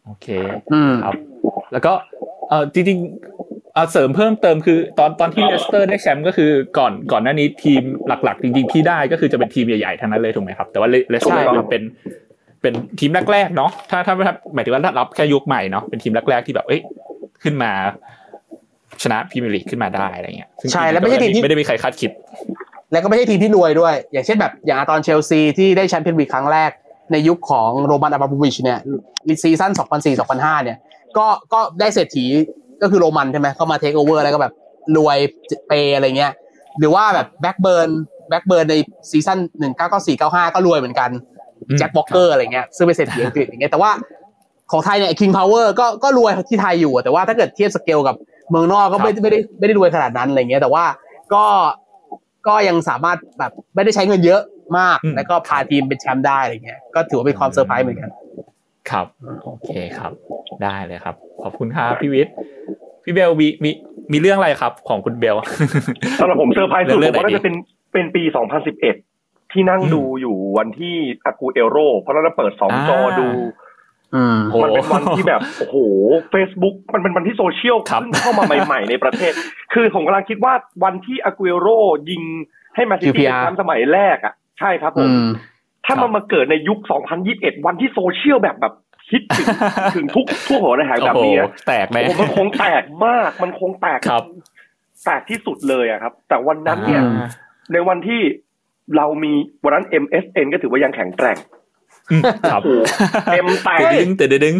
โอเค อืมครับ แล้วก็เออจริงๆ เอ่อเสริมเพิ่มเติมคือตอนตอนที่เลสเตอร์ได้แชมป์ก็คือก่อนก่อนหน้านี้ทีมหลักๆ จริงๆที่ได้ก็คือจะเป็นทีมใหญ่ๆทั้งนั้นเลยถูกไหมครับ แต่ว่าเลสเตอร์ใช่ครับเป็นเป็นทีมแรกๆเนาะถ้าถ้าถ้าหมายถึงว่ารับแค่ยุคใหม่เนาะเป็นทีมแรกๆที่แบบเอ้ยขึ้นมาชนะพรีเมียร์ลีกขึ้นมาได้อะไรเงี้ยซึ่งใช่แล้วไม่ใช่ทีมที่ไม่ได้มีใครคาดคิด แล้วก็ไม่ใช่ทีมที่รวยด้วย อย่างเช่นแบบอย่างตอนเชลซีที่ได้แชมเปี้ยนลีกครั้งแรกในยุคของโรมันอับราโมวิชเนี่ย season 2004-2005เนี่ยก็ก็ได้เศรษฐี ก็คือโรมันใช่ไหมเข้ามาเทคโอเวอร์แล้วก็แบบรวย pay อะไรเงี้ย หรือว่าแบบแบล็คเบิร์นแบล็คเบิร์นใน season 1994-95ก็รวยเหมือนกันอืมแจ็ควอล์คเกอร์อะไรเงี้ยซึ่งเป็นเศรษฐีอังกฤษอย่างเงี้ยแต่ว่าของไทยเนี่ยคิงพาวเวอร์ก็ก็รวยที่ไทยอยู่อะแต่ว่าถ้าเกิดเทียบสเกลกับเมืองนอกก็ไม่ครับไม่ได้ไม่ได้รวยขนาดนั้นอะไรเงี้ย แต่ว่าก็ก็ยังสามารถแบบไม่ได้ใช้เงินเยอะมากอืมแล้วก็พาทีมเป็นแชมป์ได้อะไรเงี้ยก็ถือว่าเป็นความเซอร์ไพรส์เหมือนกัน ครับ โอเคครับ ได้เลยครับ ขอบคุณครับพี่วิทย์พี่พี่เบลมีมีมีเรื่องอะไรครับ ของคุณเบลสำหรับผมเซอร์ไพรส์สุดเรื่องไหนดีผมว่าน่าจะเป็นเป็นปี 2011 ที่นั่งอืมดูอยู่วันที่อากูเอโรเพราะเราเปิดสองจอดูอืมโอ้มันเป็นวันที่แบบโอ้โห Facebook มันเป็นวันที่โซเชียลครับเพิ่งเข้ามาใหม่ ๆ ในประเทศ คือผมกำลังคิดว่าวันที่อากูเอโรยิงให้แมนซิตี้ QPR เป็นแชมป์สมัยแรกอะ ใช่ครับผอืมมถ้ามันมาเกิดในยุค 2021 วันที่โซเชียลแบบแบบ ฮิตถึงถึงทุกทั่วหัวระแหงแบบโอ้โหนี้นะแตกไหมโอ้โหมันคงแตกมาก มันคงแตกครับแตกที่สุดเลยอะครับ แต่วันนั้นเนี่ยอ่าในวันที่เรามีวันนั้น MSN ก็ถือว่ายังแข็งแกร่งอืมครับโอ้โหเต็มแตกเตะดึงเตะดึง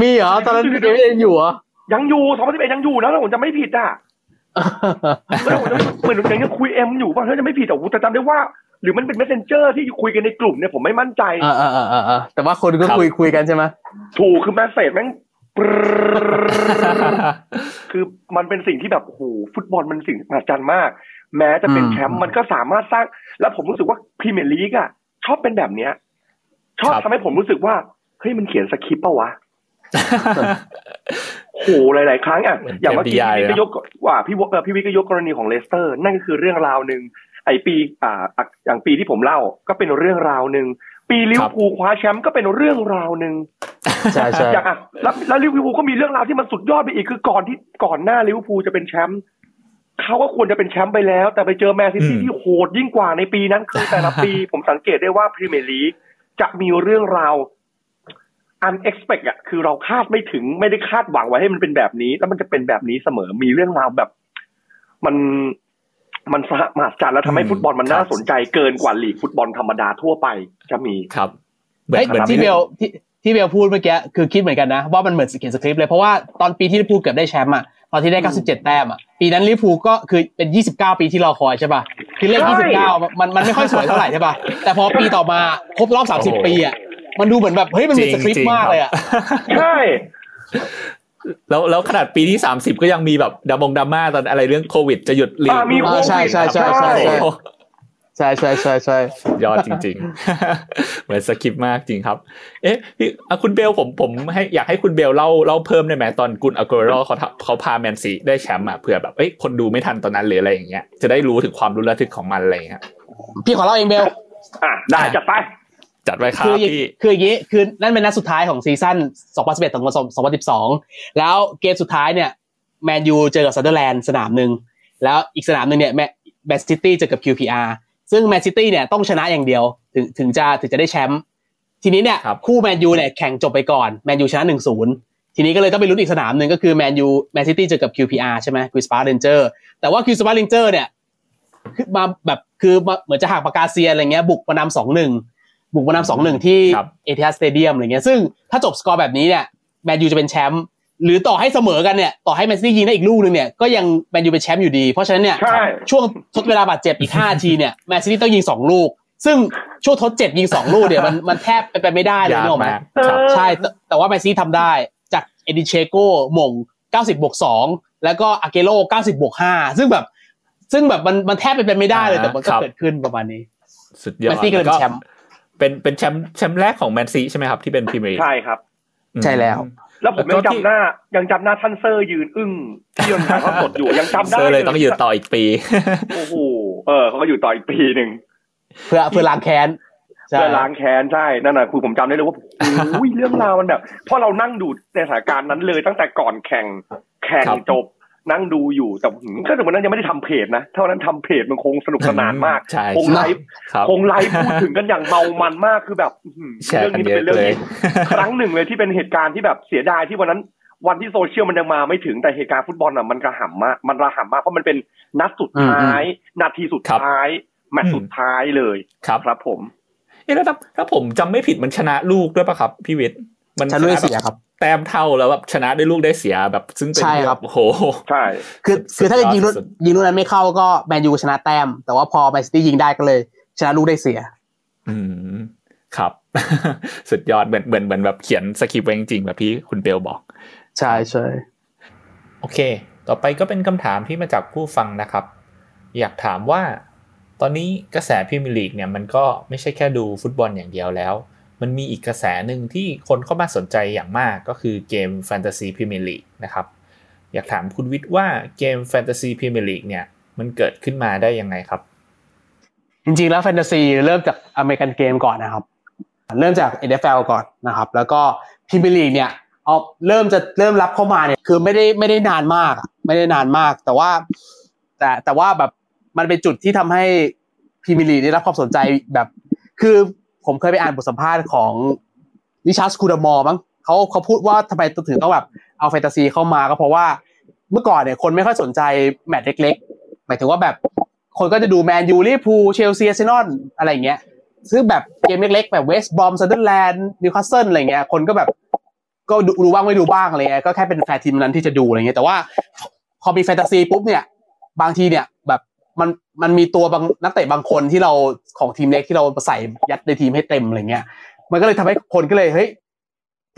มีเหรอตอนนั้นเอเยังอยู่เหรอยังอยู่2011ยังอยู่นะถ้าผมจะไม่ผิดอะแล้วผมจะ เหมือนยังคุยเอ็มอยู่ป่ะถ้าจะไม่ผิดแต่ผมแต่จำได้ว่า หรือมันเป็น messenger ที่คุยกันในกลุ่มเนี่ยผมไม่มั่นใจอ่าอ่าอ่าอ่าแต่ว่าคนก็คุยคุยกันใช่ไหมถูกคือแมสเซจแม่งปรึ๊ดคือมันเป็นสิ่งที่แบบโอ้โหฟุตบอลมันสิ่งมหัศจรรย์มาก แม้จะเป็นแชมป์มันก็สามารถสร้าง แล้วผมรู้สึกว่าพรีเมียร์ลีกอะชอบเป็นแบบเนี้ย ชอบครับทำให้ผมรู้สึกว่าเฮ้ยมันเขียนสคริปต์ปะวะ โหหลาย ๆ ครั้งอะเหมือนอย่างเมื่อกี้ FBI พี่วิทย์ก็ยกว่าพี่วเอ่อพี่วิทย์ก็ยกกรณีของเลสเตอร์ นั่นก็คือเรื่องราวหนึ่งไอปีอ่าอะอย่างปีที่ผมเล่าก็เป็นเรื่องราวหนึ่งปีลิเวอร์พูลคว้าแชมป์ก็เป็นเรื่องราวหนึ่งใช่ใช่อย่างอะแล้วแล้วลิเวอร์พูลก็มีเรื่องราวที่มันสุดยอดไปอีกคือก่อนที่ก่อนหน้าลิเวอร์พูลจะเป็นแชมป์เขาก็ควรจะเป็นแชมป์ไปแล้ว แต่ไปเจอแมนซิตี้อืมที่โหดยิ่งกว่าในปีนั้นคือแต่ละปีผมสังเกตได้ว่าพรีเมียร์ลีกจะมีเรื่องราว unexpect อะคือเราคาดไม่ถึงไม่ได้คาดหวังไว้ให้มันเป็นแบบนี้ แล้วมันจะเป็นแบบนี้เสมอมีเรื่องราวแบบ มันมันสหมหัศจรรย์แล้วทำให้อืมฟุตบอลมันครับน่าสนใจเกินกว่าลีกฟุตบอลธรรมดาทั่วไปจะมีครับเหมือนเฮ้ยเหมือนที่เบลที่ที่เบลพูดเมื่อกี้คือคิดเหมือนกันนะ ว่ามันเหมือนเขียนสคริปต์เลย เพราะว่าตอนปีที่ลิเวอร์พูลเกือบได้แชมป์อะตอนที่ได้ 97 แต้มอะปีนั้นลิเวอร์พูลก็คือเป็น 29 ปีที่รอคอยใช่ป่ะคือเลขใช่29 มันมันไม่ค่อยสวยเท่าไหร่ใช่ป่ะแต่พอปีต่อมาครบรอบ 30 ปีอะ มันดูเหมือนแบบเฮ้ยมันมีสคริปต์มากเลยอะใช่แล้วแล้วขนาดปีที่สามสิบก็ยังมีแบบดราม่งดราม่าตอนอะไรเรื่องโควิด จะหยุดลีกอ่ามีโควิดใช่ใช่ใช่ใช่โอ้โหใช่ใช่ใช่ใช่ยอดจริง ๆ เหมือนสคริปต์มากจริงครับ เอ๊ะพี่อะคุณเบลผมผมให้อยากให้คุณเบลเล่าเล่าเพิ่มได้ไหมตอนกุนอ g ก r โรเขาทำเขาพาแมนซีได้แชมป์อะเผื่อแบบเอ้ยคนดูไม่ทันตอนนั้นหรืออะไรอย่างเงี้ยจะได้รู้ถึงความลุ้นระทึกของมันอะไรอย่างเงี้ยพี่ขอเล่าเองเบลอะได้จัดไป จัดไว้ครับคืออย่างพี่คืออย่างนี้คือนั่นเป็นนัดสุดท้ายของซีซั่น2011ถึง2012 แล้วเกมสุดท้ายเนี่ยแมนยูเจอกับซันเดอร์แลนด์สนามหนึ่งแล้วอีกสนามหนึ่งเนี่ยแมนซิตี้เจอกับ QPR ซึ่งแมนซิตี้เนี่ยต้องชนะอย่างเดียวถึงถึงจะถึงจะได้แชมป์ทีนี้เนี่ยครับคู่แมนยูเนี่ยแข่งจบไปก่อนแมนยูชนะ1-0ทีนี้ก็เลยต้องไปลุ้นอีกสนามหนึ่งก็คือแมนยูแมนซิตี้เจอกับ QPR ใช่ไหมควีนส์ปาร์คเรนเจอร์สแต่ว่าควีนส์ปาร์คเรนเจอร์สเนี่ยคือมาแบบคือมาเหมือนจะหักปากกาเซียนอะไรเงี้ยบุกมานำสองหนึ่ง บุกมานำสองหนึ่งที่ครับเอที d สเตเดียมอะไรเงี้ยซึ่งถ้าจบสกอร์แบบนี้เนี่ยแมนยูจะเป็นแชมป์หรือต่อให้เสมอกันเนี่ยต่อให้แมนซิตี้ยิงได้อีกลูกหนึงเนี่ยก็ยังแมนยูเป็นแชมป์อยู่ดี เพราะฉะนั้นเนี่ยใช่ช่วงทดเวลาบาดเจ็บอีก5นาทีเนี่ยแมนซิตี้ต้องยิง 2 ลูก ซึ่งช่วงทดเจ็บยิง 2 ลูกเนี่ยมันมันแทบเป็นไปไม่ได้เลยยากนึกออกไหมมากครับใช่แต่แต่ว่าแมนซิตี้ทำได้จากเอดินเชโกโหม่ง90บวก2แล้วก็อเกวโร90บวก5ซึ่งแบบซึ่งแบบมันมันแทบเป็นไปไม่ได้เลยแต่มันก็ครับเกิดขึ้นประมาณนี้สุดยอดแมนซิตี้ก็เลยเป็นแชมป์ เป็นเป็นแชมป์แชมป์แรกของแมนซีใช่ไหมครับที่เป็นพรีเมียร์ลีกใช่ครับอืมใช่แล้ว แล้วผมยังจำหน้ายังจำหน้าท่านเซอร์ยืนอึ้งที่ยังถ่ายทอดสดอยู่ยังจำได้เซอร์เลยต้องอยู่ต่ออีกปีโอ้โหเออเขาก็อยู่ต่ออีกปีหนึ่งเพื่อเพื่อล้างแค้นใช่เพื่อล้างแค้นใช่นั่นน่ะคือผมจำได้เลยว่าโอ้ยเรื่องราวมันแบบเพราะเรานั่งดูในสถานการณ์นั้นเลยตั้งแต่ก่อนแข่งแข่งครับจบ นั่งดูอยู่แต่หืมก็ถึงวันนั้นยังไม่ได้ทำเพจนะเท่านั้นทำเพจมันคงสนุกสนานมากใช่คงไลฟ์ครับคงไลฟ์พูดถึงกันอย่างเมามันมากคือแบบอื้อหือแชร์เรื่องกันนี้เยมันเป็นเรื่องอะเลยที่ครั้งหนึ่งเลยที่เป็นเหตุการณ์ที่แบบเสียดายที่วันนั้น วันที่โซเชียลมันยังมาไม่ถึงแต่เหตุการณ์ฟุตบอลอะมันกระห่ำมากมันระห่ำมากเพราะมันเป็นนัดสุดท้าย นาทีสุดครับท้ายแมตช์สุดท้ายเลยครับครับผมเอ๊ะแล้วถ้าถ้าผมจำไม่ผิดมันชนะลูกด้วยปะครับพี่วิทย์ มันชนะลูกได้แบบเสียครับ แต้มเท่าแล้วแบบชนะด้วยลูกได้เสียแบบ ซึ่งเป็นใช่ครับโอ้โหใช่คือสุดคือถ้าเกิดยิงลูกสุดยิงลูกนั้นไม่เข้าก็แมนยูชนะแต้ม แต่ว่าพอแมนซิตี้ยิงได้ก็เลย ชนะลูกได้เสีย อืมครับ สุดยอดเหมือนเหมือนเหมือนแบบเขียนสคริปต์ไว้จริงๆแบบที่คุณเบลบอก ใช่ใช่โอเค ต่อไปก็เป็นคำถามที่มาจากผู้ฟังนะครับ อยากถามว่า ตอนนี้กระแสพรีเมียร์ลีกเนี่ยมันก็ไม่ใช่แค่ดูฟุตบอลอย่างเดียวแล้ว มันมีอีกกระแสหนึ่งที่คนเข้ามาสนใจอย่างมากก็คือเกมแฟนตาซีพรีเมียร์ลีกนะครับอยากถามคุณวิทย์ว่าเกมแฟนตาซีพรีเมียร์ลีกเนี่ยมันเกิดขึ้นมาได้ยังไงครับ จริงๆแล้วแฟนตาซีเริ่มจากอเมริกันเกมก่อนนะครับ เริ่มจาก NFL ก่อนนะครับ แล้วก็พรีเมียร์ลีกเนี่ยเอาเริ่มจะเริ่มรับเข้ามาเนี่ยคือไม่ได้ไม่ได้นานมาก ไม่ได้นานมาก แต่ว่า แต่แต่ว่าแบบมันเป็นจุดที่ทำให้พรีเมียร์ลีกได้รับความสนใจแบบ คือ ผมเคยไปอ่านบทสัมภาษณ์ของริชาร์ดสคูดามอร์มั้งเขาเขาพูดว่าทำไมถึงต้องแบบเอาแฟนตาซีเข้ามาก็เพราะว่าเมื่อก่อนเนี่ยคนไม่ค่อยสนใจแมตช์เล็กๆ หมายถึงว่าแบบคนก็จะดูแมนยูลิเวอร์พูลเชลซีอาร์เซนอลอะไรเงี้ยซึ่งแบบเกมเล็กๆ แบบเวสต์บรอมซันเดอร์แลนด์นิวคาสเซิลอะไรเงี้ยคนก็แบบก็ดูบ้างไม่ดูบ้างอะไรเงี้ยก็แค่เป็นแฟนทีมนั้นที่จะดูอะไรเงี้ยแต่ว่าพอมีแฟนตาซีปุ๊บเนี่ย บางทีเนี่ยแบบ มันมันมีตัวบางนักเตะบางคนที่เราของทีมเล็กที่เราใส่ยัดในทีมให้เต็มอะไรเงี้ย มันก็เลยทำให้คนก็เลยเฮ้ย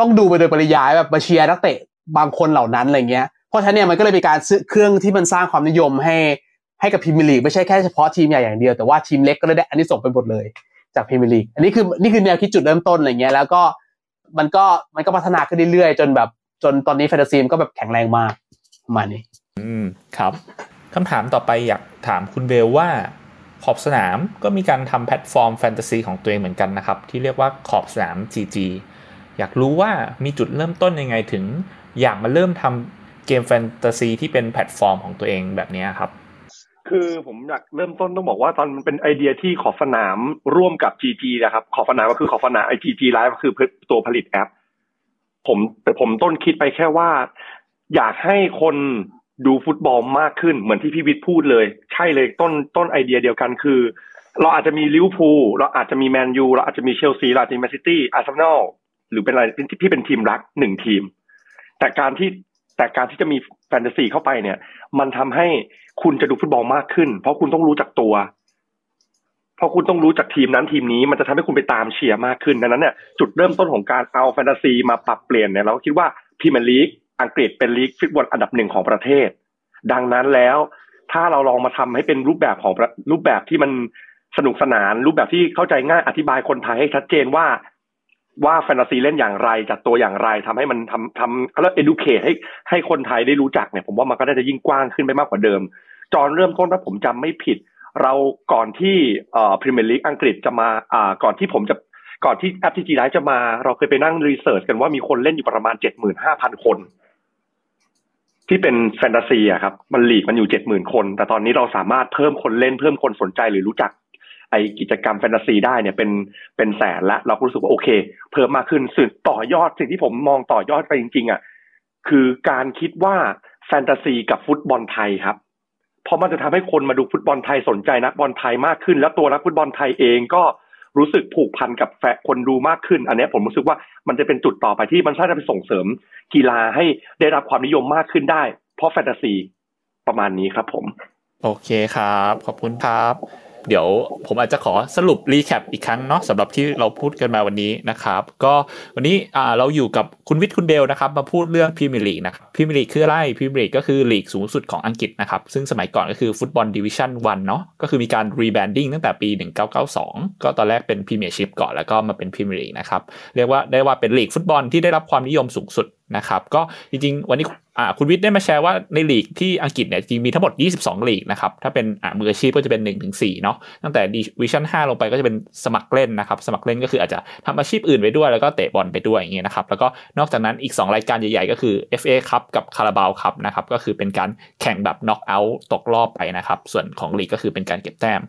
ต้องดูไปโดยปริยายแบบมาเชียร์นักเตะบางคนเหล่านั้นอะไรเงี้ย เพราะฉะนั้นเนี่ยมันก็เลยเป็นการซื้อเครื่องที่มันสร้างความนิยมให้ให้กับพรีเมียร์ลีกไม่ใช่แค่เฉพาะทีมใหญ่อย่างเดียวแต่ว่าทีมเล็กก็ได้อันนี้ส่งไปหมดเลยจากพรีเมียร์ลีกอันนี้คือนี่คือแนวคิดจุดเริ่มต้นอะไรเงี้ยแล้วก็มันก็มันก็พัฒนาขึ้นเรื่อยๆ จนแบบจนตอนนี้แฟนตาซีมก็แบบแข็งแรงมากประมาณนี้ อืมครับคำถามต่อไปอยาก ถามคุณเบลว่าขอบสนามก็มีการทำแพลตฟอร์มแฟนตาซีของตัวเองเหมือนกันนะครับ ที่เรียกว่าขอบสนาม GG อยากรู้ว่ามีจุดเริ่มต้นยังไงถึง อยากมาเริ่มทำเกมแฟนตาซีที่เป็นแพลตฟอร์มของตัวเองแบบนี้ครับ คือผมอยากเริ่มต้นต้องบอกว่าตอนมันเป็นไอเดียที่ขอบสนามร่วมกับ GG นะครับ ขอบสนามก็คือขอบสนามไอ GG Live ก็คือตัวผลิตแอป ผมแต่ผมต้นคิดไปแค่ว่า อยากให้คน ดูฟุตบอลมากขึ้นเหมือนที่พี่วิทย์พูดเลย ใช่เลยต้นต้นไอเดียเดียวกันคือ เราอาจจะมีลิเวอร์พูลเราอาจจะมีแมนยูเราอาจจะมีเชลซีเราอาจจะมีแมนซิตี้อาร์เซนอลหรือเป็นอะไรที่เป็นทีมรักหนึ่งทีม แต่การที่แต่การที่จะมีแฟนตาซีเข้าไปเนี่ย มันทำให้คุณจะดูฟุตบอลมากขึ้น เพราะคุณต้องรู้จักตัว เพราะคุณต้องรู้จักทีมนั้นทีมนี้ มันจะทำให้คุณไปตามเชียร์มากขึ้นดังนั้นเนี่ยจุดเริ่มต้นของการเอาแฟนตาซีมาปรับเปลี่ยนเนี่ยเราคิดว่าพรีเมียร์ลีก อังกฤษเป็นลีกฟุตบอลอันดับหนึ่งของประเทศ ดังนั้นแล้วถ้าเราลองมาทำให้เป็นรูปแบบของรูปแบบที่มันสนุกสนาน รูปแบบที่เข้าใจง่ายอธิบายคนไทยให้ชัดเจนว่าว่าแฟนตาซีเล่นอย่างไรจัดตัวอย่างไรทำให้มันทำทำเขาเรียก educate ให้ให้คนไทยได้รู้จักเนี่ยผมว่ามันก็น่าจะยิ่งกว้างขึ้นไปมากกว่าเดิม จอนเริ่มต้นถ้าผมจำไม่ผิด เราก่อนที่เอ่อพรีเมียร์ลีกอังกฤษจะมาอ่าก่อนที่ผมจะก่อนที่แอปทีจีไลจะมา เราเคยไปนั่งรีเสิร์ชกันว่ามีคนเล่นอยู่ประมาณเจ็ดหมื่นห้าพันคน ที่เป็นแฟนตาซีอะครับ มันหลีกมันอยู่เจ็ดหมื่นคน แต่ตอนนี้เราสามารถเพิ่มคนเล่นเพิ่มคนสนใจหรือรู้จัก ไอกิจกรรมแฟนตาซีได้เนี่ยเป็นเป็นแสนละเราก็รู้สึกว่าโอเค เพิ่มมากขึ้นสิ่งต่อยอดสิ่งที่ผมมองต่อยอดไปจริงๆอะคือการคิดว่าแฟนตาซีกับฟุตบอลไทยครับเพราะมันจะทำให้คนมาดูฟุตบอลไทยสนใจนักบอลไทยมากขึ้น แล้วตัวนักฟุตบอลไทยเองก็ รู้สึกผูกพันกับแฟนคนดูมากขึ้น อันนี้ผมรู้สึกว่ามันจะเป็นจุดต่อไปที่มันสามารถจะไปส่งเสริมกีฬาให้ได้รับความนิยมมากขึ้นได้ เพราะแฟนตาซีประมาณนี้ครับผม โอเคครับ ขอบคุณครับ เดี๋ยวผมอาจจะขอสรุป recap อีกครั้งเนาะสำหรับที่เราพูดกันมาวันนี้นะครับ ก็วันนี้เราอยู่กับคุณวิศคุณเบลล์นะครับ มาพูดเรื่องพรีเมียร์ลีกนะครับพรีเมียร์ลีกคืออะไรพรีเมียร์ลีกก็คือลีกสูงสุดของอังกฤษนะครับ ซึ่งสมัยก่อนก็คือฟุตบอล Division One เนาะก็คือมีการ rebranding ตั้งแต่ปี 1992 ก็ตอนแรกเป็นพรีเมียร์ชิพก่อนแล้วก็มาเป็นพรีเมียร์ลีกนะครับเรียกว่าได้ว่าเป็นลีกฟุตบอลที่ได้รับความนิยมสูงสุดนะครับก็จริงๆ วันนี้ อ่าคุณวิทย์ได้มาแชร์ว่าในลีกที่อังกฤษเนี่ยจริงมีทั้งหมด 22 ลีกนะครับ ถ้าเป็นอ่ามืออาชีพก็จะเป็น1-4ถึงเนาะตั้งแต่ดิวิชั่น 5 ลงไปก็จะเป็นสมัครเล่นนะครับ สมัครเล่นก็คืออาจจะทำอาชีพอื่นไปด้วย แล้วก็เตะบอลไปด้วยอย่างเงี้ยนะครับ แล้วก็นอกจากนั้นอีก 2 รายการใหญ่ๆ ก็คือ FA ครับกับคาราบาวครับนะครับก็คือเป็นการแข่งแบบน็อกเอาท์ตกรอบไปนะครับ ส่วนของลีกก็คือเป็นการเก็บแต้ม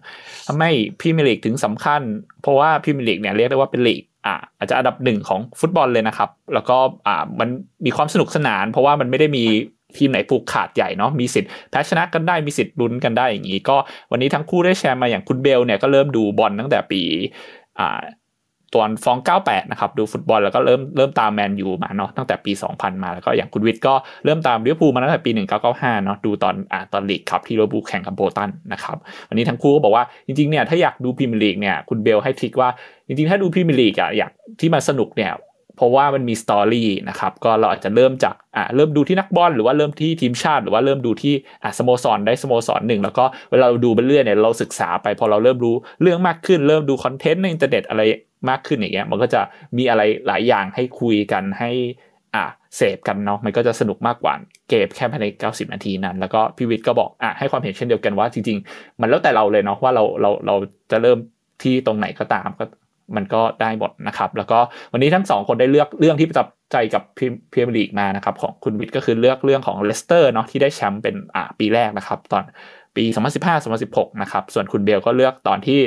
ทำไมพรีเมียร์ลีกถึงสำคัญ เพราะว่าพรีเมียร์ลีกเนี่ยเรียกได้ว่าเป็นลีก อ่าอาจจะอันดับหนึ่งของฟุตบอลเลยนะครับ แล้วก็อ่ามันมีความสนุกสนาน เพราะว่ามันไม่ได้มีทีมไหนผูกขาดใหญ่เนาะมีสิทธิ์แพ้ชนะกันได้มีสิทธิ์ลุ้นกันได้อย่างนี้ ก็วันนี้ทั้งคู่ได้แชร์มาอย่างคุณเบลล์เนี่ยก็เริ่มดูบอลตั้งแต่ปีอ่า ตอนฟรองซ์98นะครับดูฟุตบอลแล้วก็เริ่มเริ่มตามแมนยูมาเนาะตั้งแต่ปี 2000 มาแล้วก็อย่างคุณวิทย์ก็เริ่มตามลิเวอร์พูลมาตั้งแต่ปี 1995เนาะดูตอนอ่าตอนลีกครับที่ลิเวอร์พูลแข่งกับโบลตันนะครับวันนี้ทั้งคู่ก็บอกว่าจริงๆเนี่ยถ้าอยากดูพรีเมียร์ลีกเนี่ยคุณเบลล์ให้ trick ว่าจริงๆถ้าดูพรีเมียร์ลีกอะอยากที่มันสนุกเนี่ย เพราะว่ามันมี story นะครับก็เราอาจจะเริ่มจากอ่าเริ่มดูที่นักบอลหรือว่าเริ่มที่ทีมชาติ หรือว่าเริ่มดูที่อ่าสโมสรได้สโมสรหนึ่งแล้วก็เวลาเราดูไปเรื่อยเนี่ยเราศึกษาไปพอเราเริ่มรู้เรื่องมากขึ้น เริ่มดู content ในอินเทอร์เน็ตอะไรมากขึ้นอย่างเงี้ยมันก็จะมีอะไรหลายอย่างให้คุยกันให้อะเสพกันเนาะมันก็จะสนุกมากกว่าเกมแค่ภายใน 90 นาทีนั้น แล้วก็พี่วิทย์ก็บอกอะให้ความเห็นเช่นเดียวกันว่าจริงๆ มันแล้วแต่เราเลยเนาะว่าเราเราเราจะเริ่มที่ตรงไหนก็ตามก็ มันก็ได้หมดนะครับ แล้วก็วันนี้ทั้งสองคนได้เลือกเรื่องที่ประทับใจกับพรีเมียร์ลีกมานะครับ ของคุณวิทย์ก็คือเลือกเรื่องของเลสเตอร์เนาะที่ได้แชมป์เป็นอ่าปีแรกนะครับ ตอนปี 2015-2016 นะครับ ส่วนคุณเบลล์ก็เลือกตอนที่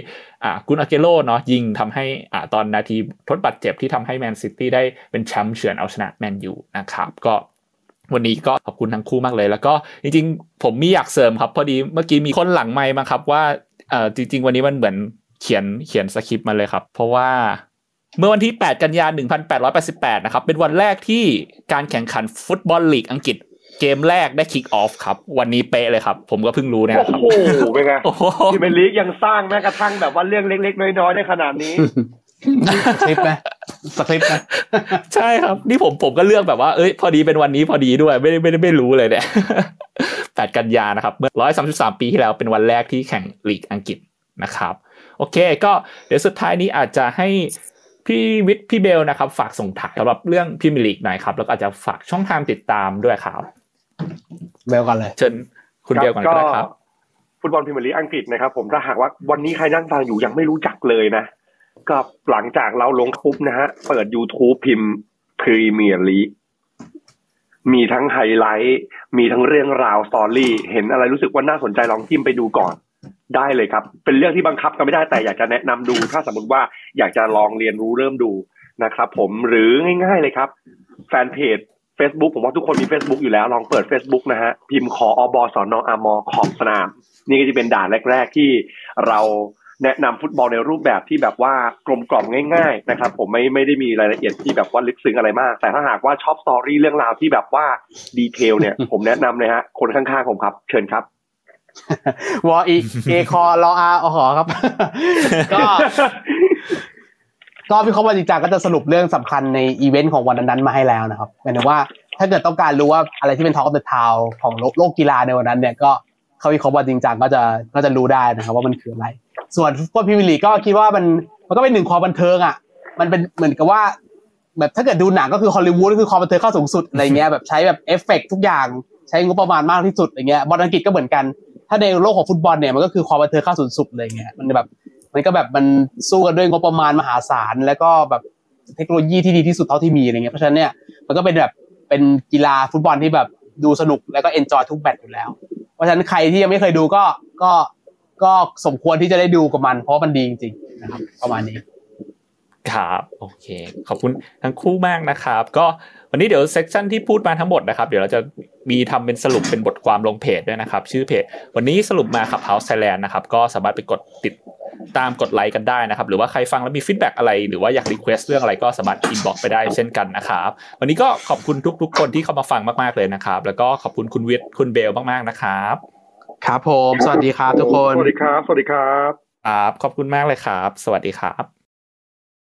อ่ากุนอาเกโลเนาะยิงทำให้อ่าตอนนาทีทดบาดเจ็บที่ทำให้แมนซิตี้ได้เป็นแชมป์เฉือนเอาชนะแมนยูนะครับก็วันนี้ก็ขอบคุณทั้งคู่มากเลย แล้วก็จริงๆ ผมมีอยากเสริมครับ พอดีเมื่อกี้มีคนหลังไมค์มาครับว่าเออจริง ๆ วันนี้มันเหมือน เขียนเขียนสคริปต์มาเลยครับ เพราะว่าเมื่อวันที่ 8 กันยายน 1888 นะครับ เป็นวันแรกที่การแข่งขันฟุตบอลลีกอังกฤษเกมแรกได้คิกออฟครับ วันนี้เป๊ะเลยครับ ผมก็เพิ่งรู้เนี่ยโอ้ครับโห เป็นไงโอ้โหพรีเมียร์ลีกยังสร้างแม้กระทั่งแบบว่าเรื่องเล็ก ๆ น้อยๆได้ขนาดนี้สคริปต์นะสคริปต์นะใช่ครับ นี่ผมผมก็เลือกแบบว่าเอ้ยพอดีเป็นวันนี้พอดีด้วย ไม่ได้ไม่ได้ไม่รู้เลยเนี่ย8กันยานะครับ เมื่อ 133 ปีที่แล้วเป็นวันแรกที่แข่งลีกอังกฤษนะครับ โอเค ก็เดี๋ยวสุดท้ายนี้อาจจะให้พี่วิศพี่เบลล์นะครับ ฝากส่งท้ายสำหรับเรื่องพรีเมียร์ลีกหน่อยครับ แล้วก็อาจจะฝากช่องทางติดตามด้วยครับเบลล์ก่อนเลย เชิญคุณเบลล์ก่อนก็ได้ครับ ฟุตบอลพรีเมียร์ลีกอังกฤษนะครับผมถ้าหากว่าวันนี้ใครนั่งฟังอยู่ยังไม่รู้จักเลยนะก็หลังจากเราลงปุ๊บนะฮะ เปิด YouTube พิมพ์พรีเมียร์ลีกมีทั้งไฮไลท์ มีทั้งเรื่องราว story เห็นอะไรรู้สึกว่าน่าสนใจลองจิ้มไปดูก่อน ได้เลยครับ เป็นเรื่องที่บังคับกันไม่ได้แต่อยากจะแนะนำดู ถ้าสมมติว่าอยากจะลองเรียนรู้เริ่มดูนะครับ ผมหรือง่าย ๆเลยครับ แฟนเพจ Facebook ผมว่าทุกคนมี Facebook อยู่แล้ว ลองเปิด Facebook นะฮะ พิมพ์ขอ ออ บอ สอ นอ อามอขอบสนาม นี่ก็จะเป็นด่านแรก ๆ ที่เราแนะนำฟุตบอลในรูปแบบที่แบบว่ากลมกล่อมง่าย ๆ นะครับ ผมไม่ไม่ได้มีรายละเอียดที่แบบว่าลึกซึ้งอะไรมาก แต่ถ้าหากว่าชอบ story เรื่องราวที่แบบว่า detail เนี่ย ผมแนะนำเลยฮะคนข้างๆผมครับ เชิญครับ วออิ เอคอรออา อะ หอครับ ก็ก็วิเคราะห์บอลจริงจังก็จะสรุปเรื่องสำคัญในอีเวนต์ของวันนั้นๆมาให้แล้วนะครับหมายถึงว่าถ้าเกิดต้องการรู้ว่าอะไรที่เป็น talk of the town ของโลกโลกกีฬาในวันนั้น เนี่ยก็เขาวิเคราะห์ว่าจริงจังก็จะก็จะรู้ได้นะครับ ว่ามันคืออะไร ส่วนฟุตบอลพรีเมียร์ลีกก็คิดว่ามันมันก็เป็นหนึ่งความบันเทิงอะ มันเป็นเหมือนกับว่า แบบถ้าเกิดดูหนังก็คือฮอลลีวูดก็คือความบันเทิงขั้นสูงสุดอะไรเงี้ยแบบใช้แบบเอฟเฟกต์ทุกอย่างใช้งบประมาณมากที่สุดอะไรเงี้ยบอลอังกฤษก็เหมือนกัน ถ้าในโลกของฟุตบอลเนี่ยมันก็คือความบันเทิงขั้นสูงสุดเลยเงี้ยมันแบบมันก็แบบมันสู้กันด้วยงบประมาณมหาศาล แล้วก็แบบเทคโนโลยีที่ดีที่สุดเท่าที่มีอะไรเงี้ยเพราะฉะนั้นเนี่ยมันก็เป็นแบบเป็นกีฬาฟุตบอลที่แบบดูสนุกแล้วก็ enjoy ทุกแมตช์อยู่แล้ว เพราะฉะนั้นใครที่ยังไม่เคยดูก็ก็ก็สมควรที่จะได้ดูกับมัน เพราะมันดีจริงๆนะครับประมาณนี้ครับโอเค ขอบคุณทั้งคู่มากนะครับ ก็ วันนี้เดี๋ยว session ที่พูดมาทั้งหมดนะครับ เดี๋ยวเราจะมีทำเป็นสรุปเป็นบทความลงเพจด้วยนะครับ ชื่อเพจ วันนี้สรุปมาจาก Clubhouse Thailand นะครับ ก็สามารถไปกดติดตามกดไลค์กันได้นะครับ หรือว่าใครฟังแล้วมี feedback อะไรหรือว่าอยาก request เรื่องอะไรก็สามารถ inbox ไปได้เช่นกันนะครับ วันนี้ก็ขอบคุณทุก ๆ คนที่เข้ามาฟังมากๆเลยนะครับ แล้วก็ขอบคุณคุณวิศคุณเบลล์มากๆนะครับครับผม สวัสดีครับทุกคน สวัสดีครับ สวัสดีครับ ครับ ขอบคุณมากเลยครับ สวัสดีครับ